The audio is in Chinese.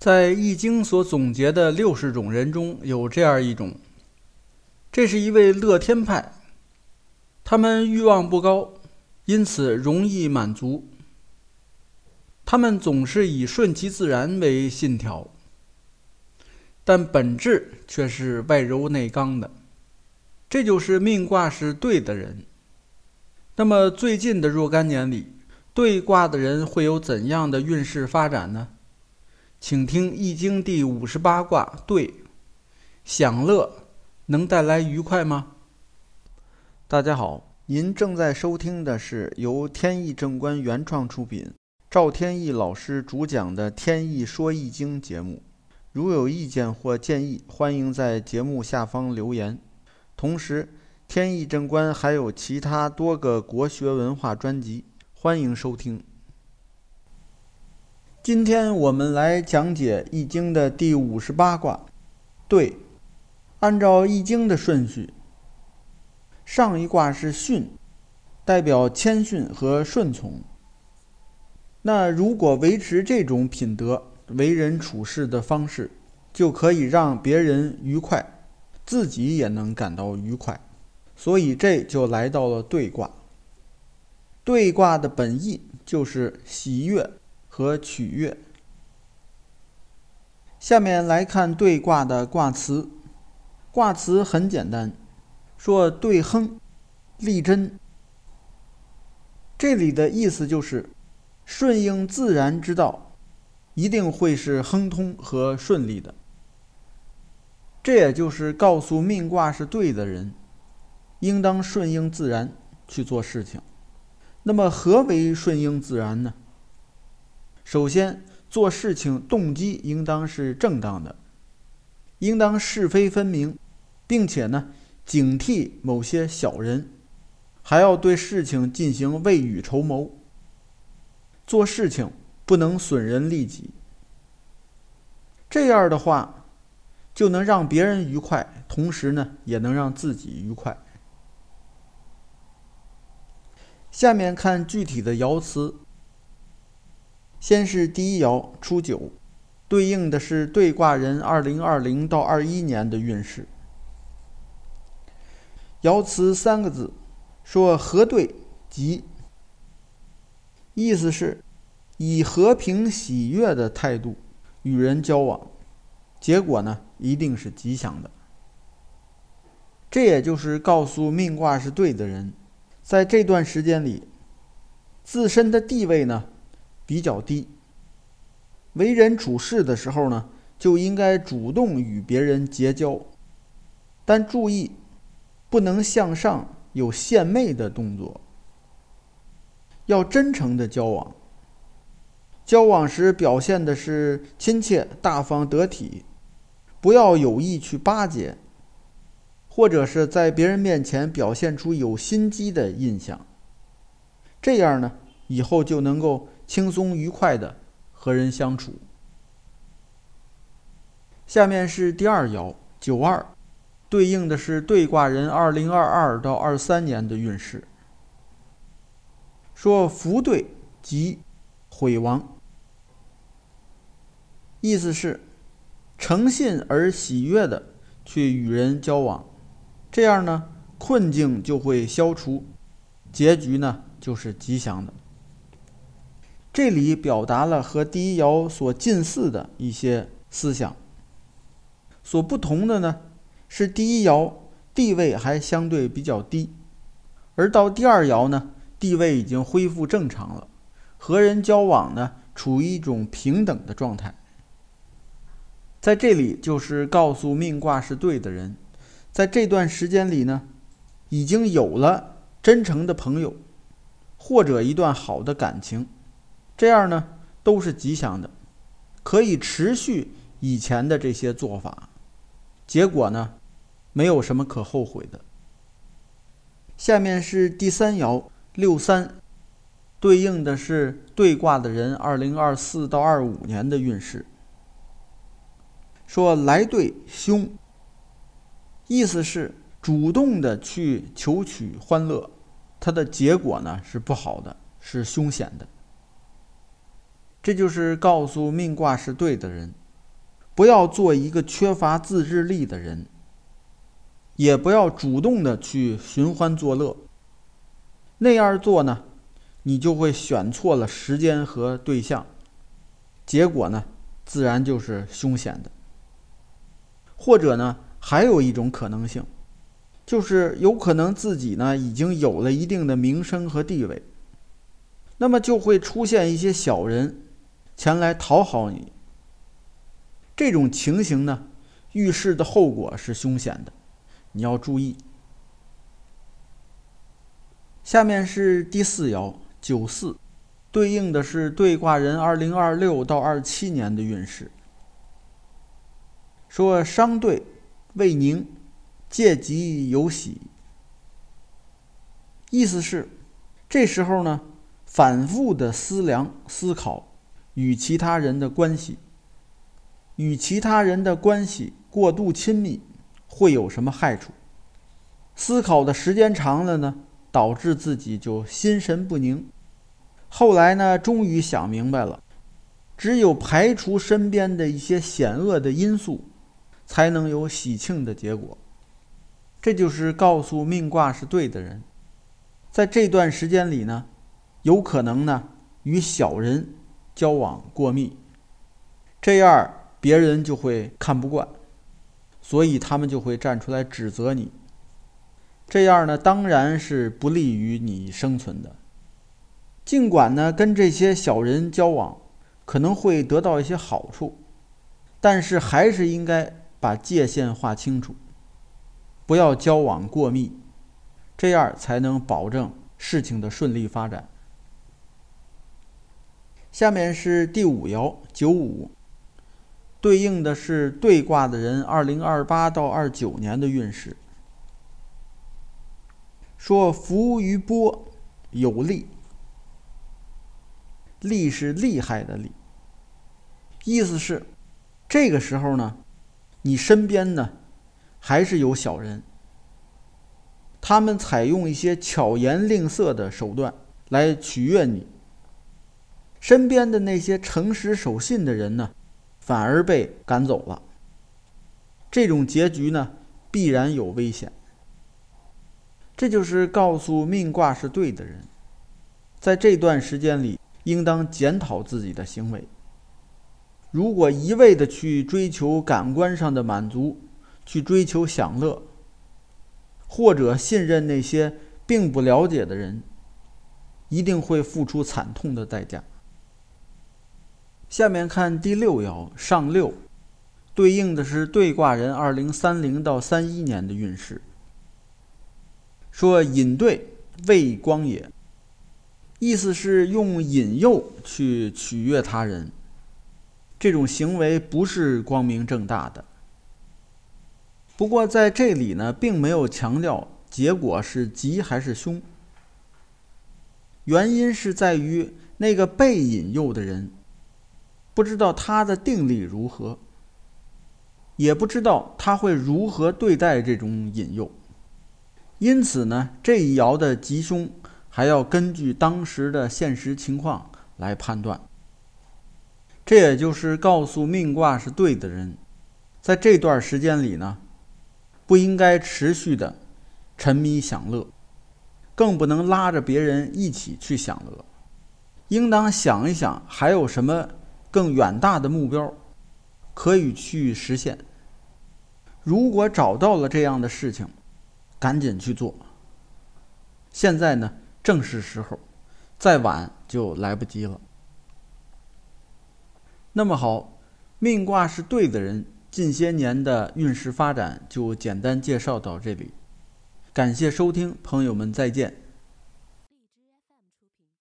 在《易经》所总结的六十种人中有这样一种，这是一位乐天派，他们欲望不高，因此容易满足。他们总是以顺其自然为信条，但本质却是外柔内刚的。这就是命卦是对的人。那么最近的若干年里，对卦的人会有怎样的运势发展呢？请听《易经》第五十八卦对，享乐能带来愉快吗？大家好，您正在收听的是由天意正观原创出品。赵天意老师主讲的《天意说易经》节目，如有意见或建议，欢迎在节目下方留言。同时，天意正观还有其他多个国学文化专辑，欢迎收听。今天我们来讲解《易经》的第五十八卦。对，按照《易经》的顺序，上一卦是巽，代表谦逊和顺从。那如果维持这种品德、为人处事的方式，就可以让别人愉快，自己也能感到愉快。所以这就来到了兑卦。对卦的本意就是喜悦和取悦。下面来看对卦的卦辞，卦辞很简单，说对亨，利贞。这里的意思就是。顺应自然之道，一定会是亨通和顺利的。这也就是告诉命卦是对的人，应当顺应自然去做事情。那么，何为顺应自然呢？首先，做事情动机应当是正当的，应当是非分明，并且呢，警惕某些小人，还要对事情进行未雨绸缪。做事情不能损人利己，这样的话就能让别人愉快，同时呢也能让自己愉快。下面看具体的爻辞，先是第一爻初九，对应的是对卦人二零二零到二一年的运势。爻辞三个字，说和对吉。意思是，以和平喜悦的态度与人交往，结果呢一定是吉祥的。这也就是告诉命卦是对的人，在这段时间里，自身的地位呢比较低，为人处事的时候呢就应该主动与别人结交，但注意不能向上有献媚的动作。要真诚的交往，交往时表现的是亲切、大方、得体，不要有意去巴结，或者是在别人面前表现出有心机的印象。这样呢，以后就能够轻松愉快的和人相处。下面是第二爻九二，对应的是对卦人二零二二到二三年的运势。说福对即毁亡，意思是诚信而喜悦的去与人交往，这样呢困境就会消除，结局呢就是吉祥的。这里表达了和第一爻所近似的一些思想，所不同的呢是第一爻地位还相对比较低，而到第二爻呢。地位已经恢复正常了，和人交往呢，处于一种平等的状态。在这里，就是告诉命卦是对的人，在这段时间里呢，已经有了真诚的朋友，或者一段好的感情，这样呢，都是吉祥的，可以持续以前的这些做法，结果呢，没有什么可后悔的。下面是第三爻。六三，对应的是对卦的人二零二四到二五年的运势。说来对凶，意思是主动的去求取欢乐，它的结果呢是不好的，是凶险的。这就是告诉命卦是对的人，不要做一个缺乏自制力的人，也不要主动的去寻欢作乐。那样做呢，你就会选错了时间和对象，结果呢，自然就是凶险的。或者呢，还有一种可能性，就是有可能自己呢已经有了一定的名声和地位，那么就会出现一些小人前来讨好你。这种情形呢，预示的后果是凶险的，你要注意。下面是第四爻九四，对应的是对卦人二零二六到二七年的运势。说商兑未宁，借吉有喜。意思是，这时候呢，反复的思量思考与其他人的关系。与其他人的关系过度亲密会有什么害处？思考的时间长了呢，导致自己就心神不宁。后来呢，终于想明白了，只有排除身边的一些险恶的因素，才能有喜庆的结果。这就是告诉命卦是对的人，在这段时间里呢，有可能呢与小人交往过密，这样。别人就会看不惯，所以他们就会站出来指责你。这样呢，当然是不利于你生存的。尽管呢，跟这些小人交往可能会得到一些好处，但是还是应该把界限划清楚，不要交往过密，这样才能保证事情的顺利发展。下面是第五爻九五。对应的是对卦的人，二零二八到二九年的运势。说浮于波，有利。利是厉害的利，意思是这个时候呢，你身边呢还是有小人，他们采用一些巧言令色的手段来取悦你。身边的那些诚实守信的人呢？反而被赶走了，这种结局呢，必然有危险。这就是告诉命卦是对的人，在这段时间里，应当检讨自己的行为。如果一味的去追求感官上的满足，去追求享乐，或者信任那些并不了解的人，一定会付出惨痛的代价。下面看第六爻上六，对应的是对卦人二零三零到三一年的运势。说引兑未光也，意思是用引诱去取悦他人，这种行为不是光明正大的。不过在这里呢，并没有强调结果是吉还是凶，原因是在于那个被引诱的人。不知道他的定力如何，也不知道他会如何对待这种引诱，因此呢，这一爻的吉凶还要根据当时的现实情况来判断。这也就是告诉命卦是对的人，在这段时间里呢，不应该持续的沉迷享乐，更不能拉着别人一起去享乐，应当想一想还有什么。更远大的目标，可以去实现。如果找到了这样的事情，赶紧去做。现在呢，正是时候，再晚就来不及了。那么好，命卦是对的人，近些年的运势发展就简单介绍到这里。感谢收听，朋友们再见。